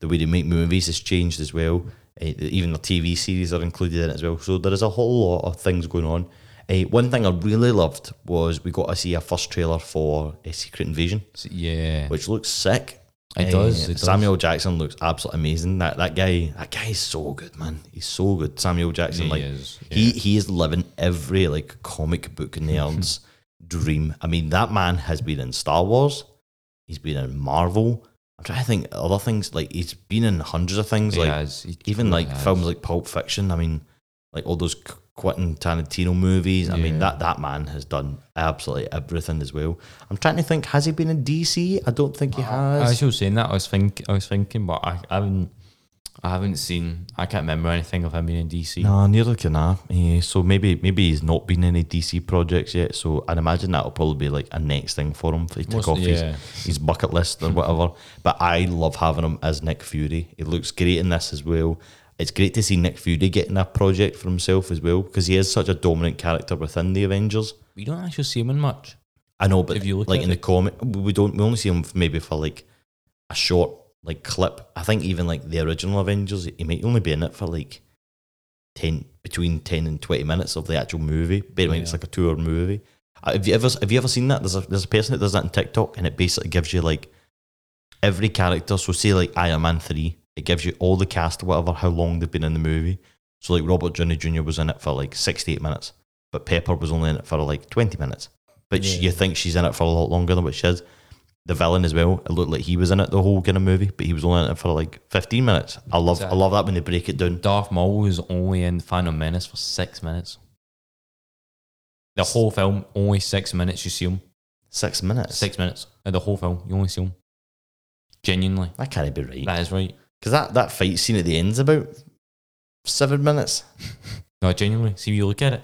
the way they make movies has changed as well. Uh, even the TV series are included in it as well. So there is a whole lot of things going on. Uh, one thing I really loved was we got to see a first trailer for a Secret Invasion, yeah. which looks sick. It does, it does. Samuel Jackson looks absolutely amazing. That that guy, that guy is so good, man. He's so good. Samuel Jackson, He like is, he he is living every like comic book <laughs> nerd's dream. I mean, that man has been in Star Wars. He's been in Marvel. I'm trying to think other things. Like he's been in hundreds of things. He like has. He even truly like has. films like Pulp Fiction. I mean, like all those Quentin Tarantino movies. I mean that that man has done absolutely everything as well. I'm trying to think, has he been in DC? I don't think he has. As you were saying that, I was think I was thinking, but I, I haven't I haven't seen. I can't remember anything of him being in DC. No, neither can I. Eh, so maybe maybe he's not been in any DC projects yet. So I'd imagine that'll probably be like a next thing for him for he tick off yeah. his, his bucket list or whatever. But I love having him as Nick Fury. He looks great in this as well. It's great to see Nick Fury getting a project for himself as well because he is such a dominant character within the Avengers. We don't actually see him in much. I know, but If you look like in the it- comic, we don't. We only see him maybe for like a short like clip. I think even like the original Avengers, he might only be in it for like ten between ten and twenty minutes of the actual movie. Bear in mind it's like a two-hour movie. Uh, Have you ever have you ever seen that? There's a there's a person that does that on TikTok, and it basically gives you like every character. So say like Iron Man three, it gives you all the cast or whatever, how long they've been in the movie. So like Robert Downey Jr. was in it for like sixty eight minutes, but Pepper was only in it for like twenty minutes. But she, Yeah. you think she's in it for a lot longer than what she is. The villain as well. It looked like he was in it the whole kind of movie, but he was only in it for like fifteen minutes. I love I love that when they break it down. Darth Maul was only in Phantom Menace for six minutes. The whole film, only six minutes. You see him. Six minutes. Six minutes. Uh, The whole film, you only see him. Genuinely, That can't be right. that is right. Because that, that fight scene at the end's about seven minutes. <laughs> No, genuinely. See, you look at it.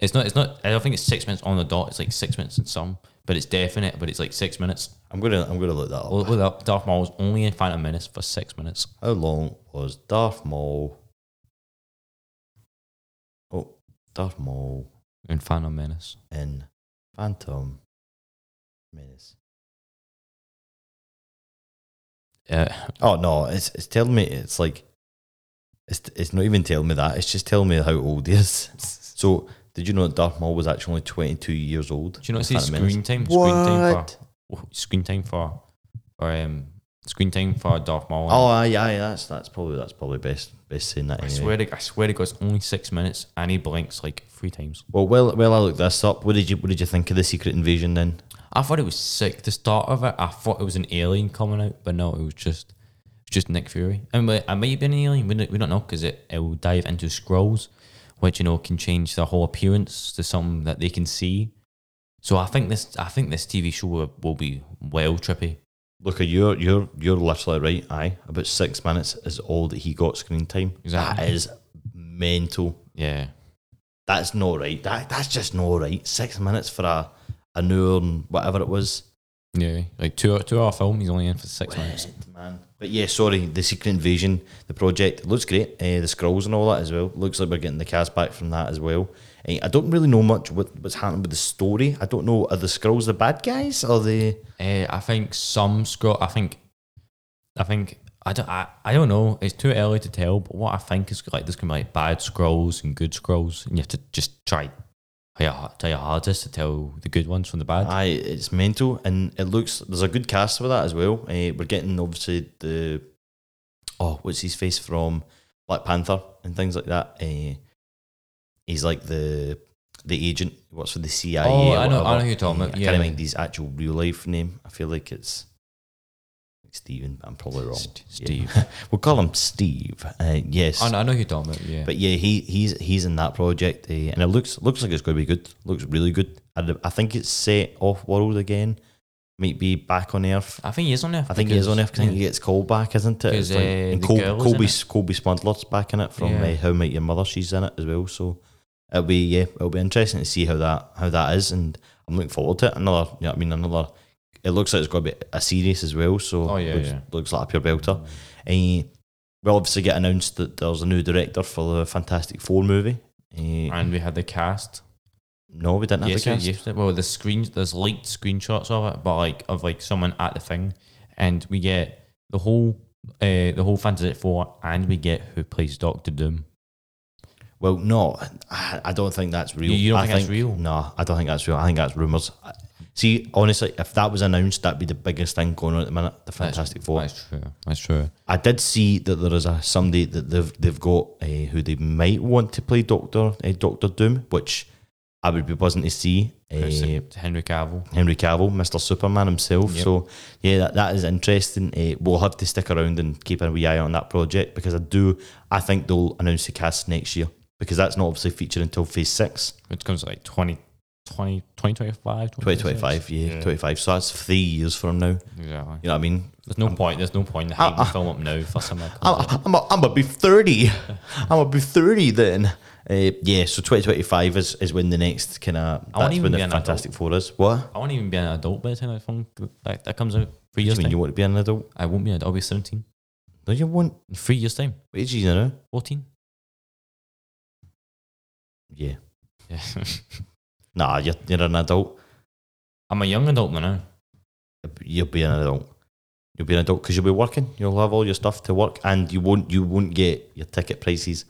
It's not. It's not. I don't think it's six minutes on the dot. It's like six minutes and some, but it's definite. But it's like six minutes. I'm gonna I'm gonna look that up. Look, look up. Darth Maul was only in Phantom Menace for six minutes. How long was Darth Maul? Oh, Darth Maul In Phantom Menace. in Phantom Menace. Yeah. Oh no, it's it's telling me it's like it's it's not even telling me that. It's just telling me how old he is. So did you know that Darth Maul was actually only 22 years old? Do you know in what's his Phantom screen time? Screen time What? for oh, screen time for or um screen time for Darth Maul. Oh aye, aye, that's that's probably that's probably best best saying that. I Anyway. swear to I swear to God, it's only six minutes and he blinks like three times. Well, well, well. I looked this up. What did you What did you think of the Secret Invasion then? I thought it was sick. The start of it, I thought it was an alien coming out, but no, it was just it was just Nick Fury. And but it might have been an alien. We don't, we don't know because it, it will dive into Skrulls, which you know can change their whole appearance to something that they can see. So I think this I think this TV show will, will be well trippy. Look, you're you're you're literally right. Aye, about six minutes is all that he got screen time. Exactly. That is mental. Yeah, That's not right. That that's just not right. Six minutes for a an hour and whatever it was. yeah. Like two two hour film, he's only in for six minutes. Man. But yeah, sorry. The Secret Invasion, the project looks great. Uh, the Skrulls and all that as well. Looks like we're getting the cast back from that as well. Uh, I don't really know much what, what's happening with the story. I don't know. Are the Skrulls the bad guys or the? Uh, I think some Skrull. I think, I think I don't. I, I don't know. It's too early to tell. But what I think is like there's gonna be like bad Skrulls and good Skrulls, and you have to just try, try your hardest to tell the good ones from the bad. Aye, it's mental, and it looks there's a good cast for that as well. Uh, we're getting obviously the oh, what's his face from Black Panther and things like that. Uh, he's like the the agent, works for the CIA. Oh, I know- I whatever. know who you're talking about, I yeah. can't remember his actual real life name. I feel like it's like Steven, but I'm probably wrong. St- Yeah. Steve. <laughs> We'll call him Steve. Uh, yes, I know, I know who you're talking about. Yeah, but yeah, he he's he's in that project, uh, and it looks looks like it's going to be good. Looks really good. I, I think it's set off world again. Might be back on Earth. I think he is on Earth. I think he is on Earth. 'cause I think he gets called back, isn't it? It's like- uh, and Col- girl is in Colby. Colby Smulders back in it from Yeah. uh, How I Met Your Mother. She's in it as well. So it'll be yeah, it'll be interesting to see how that how that is, and I'm looking forward to it. Another, you know I mean, another. It looks like it's going to be a series as well. So Oh, yeah, looks, yeah. looks like a pure belter. Uh, we'll obviously get announced that there's a new director for the Fantastic Four movie. Uh, and we had the cast. no, we didn't have Yes, the cast. yes. Well, the screens, there's leaked screenshots of it, but like of like someone at the thing, and we get the whole, uh, the whole Fantasy Four, and we get who plays Doctor Doom. Well, no, I, I don't think that's real. You- don't I think that's real? No, I don't think that's real. I think that's rumors. See, honestly, if that was announced, that'd be the biggest thing going on at the minute. The Fantastic Four. That's true. That's true. I did see that there is a somebody that they've they've got uh, who they might want to play Doctor uh, Doctor Doom, which I would be buzzing to see. Uh, Henry Cavill. Henry Cavill, Mr. Superman himself. Yep. So yeah, that, that is interesting. Uh, we'll have to stick around and keep a wee eye on that project because I do. I think they'll announce the cast next year. Because that's not obviously featured until phase six. Which comes like 20, 20, 2025, 2025, yeah, 25. So that's three years from now. Exactly. You know what I mean? There's no point. There's no point in I- hyping the film up now for some. I'm, I'm, I'm gonna be 30. <laughs> I'm gonna be 30 then. Uh, yeah, so 2025 is, is when the next kind of I won't that's even when be the an Fantastic Four is. What? I won't even be an adult by the time that film that, that comes out. Three Do you years mean time. you want to be an adult? I won't be an adult. I'll be 17. No, you won't. In three years time. What age are you now? 14. Yeah. Yeah. <laughs> Nah, you're, you're an adult. I'm a young adult now. You'll be an adult. You'll be an adult because you'll be working. You'll have all your stuff to work, and you won't. You won't get your ticket prices.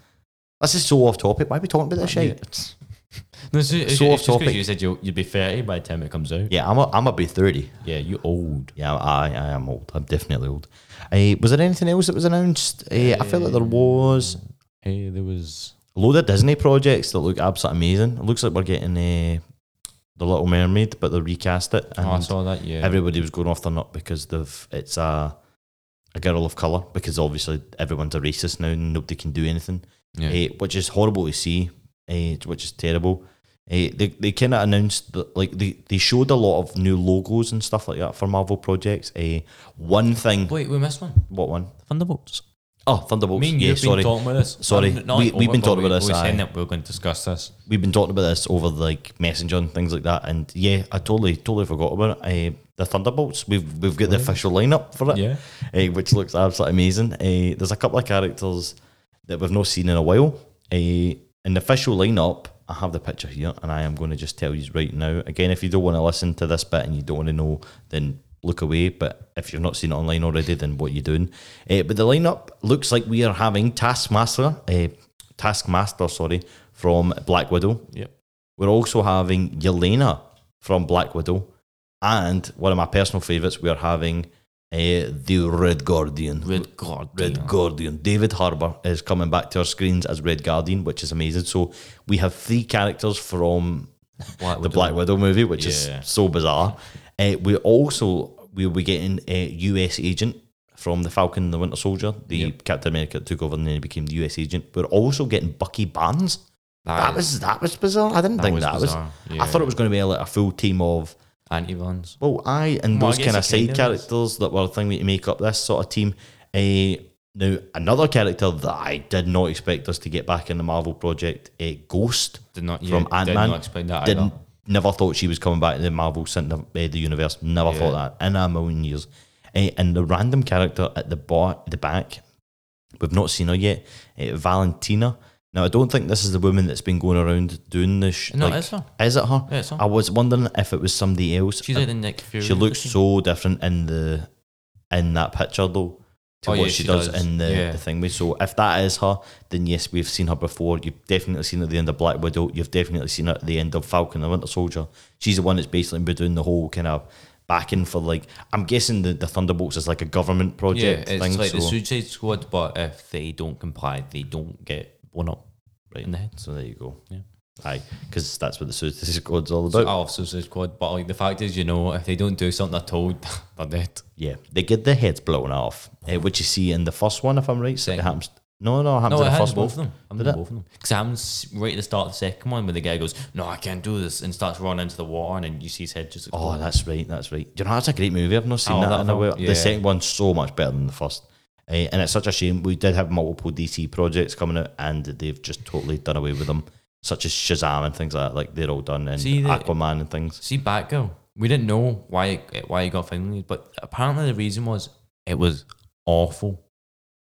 This is so off topic. Why are we talking about this shit? It's- <laughs> No, it's, it's, So it's off topic. you said you, you'd be 30 by the time it comes out. Yeah, I'm. A, I'm gonna be thirty. Yeah, you old. Yeah, I, I am old. I'm definitely old. Uh, was there anything else that was announced? Uh, I feel like there was Hey, there was. Load of Disney projects that look absolutely amazing. It looks like we're getting uh, the Little Mermaid, but they recast it, and Oh, I saw that. Yeah. everybody was going off their nut because they've it's a a girl of color. Because obviously everyone's a racist now, and nobody can do anything, yeah. uh, which is horrible to see, uh, which is terrible. Uh, they they kind of announced that like they, they showed a lot of new logos and stuff like that for Marvel projects. Uh, one thing, Wait, we missed one. what one? Thunderbolts. Oh, Thunderbolts. Me and yeah, you've sorry. been talking about this. Sorry. Um, we, we've been talking about this, We were saying that we are going to discuss this. We've been talking about this over like Messenger and things like that, and yeah, I totally totally forgot about it. Uh, the Thunderbolts. We've we've got the official lineup for it. Yeah. uh, which looks absolutely amazing. Uh, there's a couple of characters that we've not seen in a while. Uh, in the official lineup, I have the picture here, and I am going to just tell you right now. Again, if you don't want to listen to this bit and you don't want to know, then look away. But if you've not seen it online already, then what are you doing? Uh, but the lineup looks like we are having Taskmaster, uh, Taskmaster, sorry, from Black Widow. Yep. We're also having Yelena from Black Widow, and one of my personal favourites, we are having uh, the Red Guardian. Red God. Red Guardian. David Harbour is coming back to our screens as Red Guardian, which is amazing. So we have three characters from Black the Black Widow movie, which Yeah. is so bizarre. Uh, we also we'll be getting a US agent from the Falcon and the Winter Soldier. The Yep. Captain America took over and then he became the US agent. We're also getting Bucky Barnes. That was that was bizarre. I didn't that think was that bizarre. was. I thought it was going to be like a full team of anti-villains. well, I and Well, those guess kind of side is. characters that were thinking to make up this sort of team. Uh, now, another character that I did not expect us to get back in the Marvel project, uh, Ghost Did not from yeah, Ant Did Man. not explain that Didn't either. never thought she was coming back to the Marvel center, uh, the universe. Never Yeah. thought that in a million years. Uh, and the random character at the bar, the back, we've not seen her yet. Uh, Valentina. Now, I don't think this is the woman that's been going around doing this. Sh- No, like, it's her. Is it her? Yeah, it's her. I was wondering if it was somebody else. She's like the Nick Fury. She looks so different in the in that picture though to Oh, what yeah, she, she does, does. in the, Yeah. the thing. So if that is her, then yes, we've seen her before. You've definitely seen her at the end of Black Widow. You've definitely seen her at the end of Falcon and the Winter Soldier. She's the one that's basically been doing the whole kind of backing for like. I'm guessing the, the Thunderbolts is like a government project. Yeah, it's thing. like the so, Suicide Squad, but if they don't comply, they don't get blown up right. in the head. So there you go. Yeah. Aye, because that's what the Suicide Squad's all So, about. oh, Suicide Squad, but like the fact is, you know, if they don't do something they're <laughs> told, they're dead. Yeah, they get their heads blown off, uh, which you see in the first one, if I'm right. So it happens. No, no, it happens No, in the first one. both of them. I'm Did doing it? both of them. Because it happens right at the start of the second one where the guy goes, No, I can't do this, and starts running into the water, and then you see his head just Oh, that's right. That's right. Do you know that's a great movie? I've not seen Oh, that, that in a while. The second one's so much better than the first, uh, and it's such a shame. We did have multiple DC projects coming out, and they've just totally done away with them, such as Shazam and things like that. Like they're all done, and See, the- Aquaman and things. See, Batgirl, we didn't know why it, why he got finally, but apparently the reason was it was awful.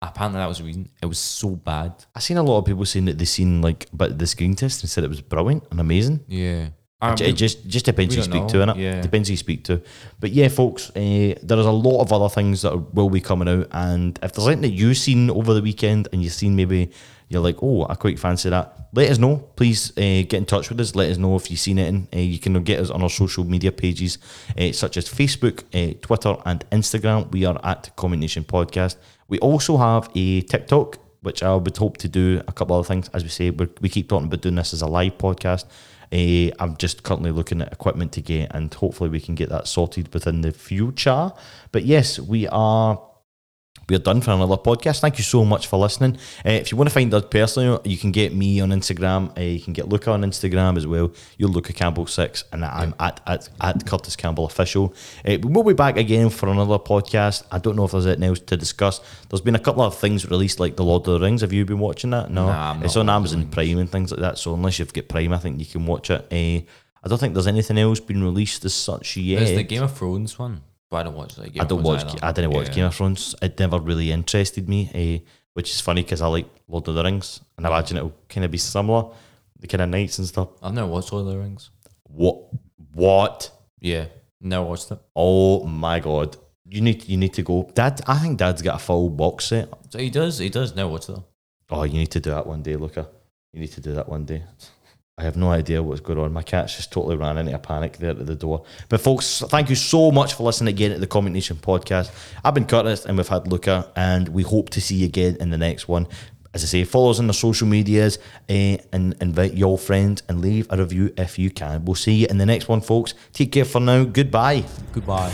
Apparently that was the reason. It was so bad. I seen a lot of people saying that they seen like, but the screen test and said it was brilliant and amazing. Yeah. It, it just just depends who you speak know, to, innit? yeah. Depends who you speak to. But yeah, folks, uh, there is a lot of other things that are, will be coming out, and if there's anything that you've seen over the weekend and you've seen maybe you're like, oh, I quite fancy that, let us know. Please uh, get in touch with us. Let us know if you've seen it. And uh, you can get us on our social media pages, uh, such as Facebook, uh, Twitter, and Instagram. We are at Comment Nation Podcast. We also have a TikTok, which I would hope to do a couple other things. As we say, we keep talking about doing this as a live podcast. Uh, I'm just currently looking at equipment to get, and hopefully we can get that sorted within the future. But yes, we are we're done for another podcast. Thank you so much for listening. Uh, if you want to find us personally, you can get me on Instagram. Uh, you can get Luca on Instagram as well. You're Luca Campbell six, and I'm at, at at Curtis Campbell official. Uh, we'll be back again for another podcast. I don't know if there's anything else to discuss. There's been a couple of things released, like the Lord of the Rings. Have you been watching that? No, Nah, it's on Lord of the Amazon Prime and things like that. So unless you've got Prime, I think you can watch it. Uh, I don't think there's anything else been released as such yet. There's the Game of Thrones one, but I don't watch. Game I don't watch. either. I didn't watch Yeah. Game of Thrones. It never really interested me, eh, which is funny because I like Lord of the Rings, and I imagine it'll kind of be similar, the kind of knights and stuff. I've never watched Lord of the Rings. What? What? Yeah, never watched it. Oh my god! You need you need to go, Dad. I think Dad's got a full box set. So he does. He does never watch it. Oh, you need to do that one day, Luca. You need to do that one day. I have no idea what's going on. My cat's just totally ran into a panic there at the door. But folks, thank you so much for listening again to the Comment Nation podcast. I've been Curtis and we've had Luca, and we hope to see you again in the next one. As I say, follow us on the social medias eh, and invite your friends and leave a review if you can. We'll see you in the next one, folks. Take care for now. Goodbye. Goodbye.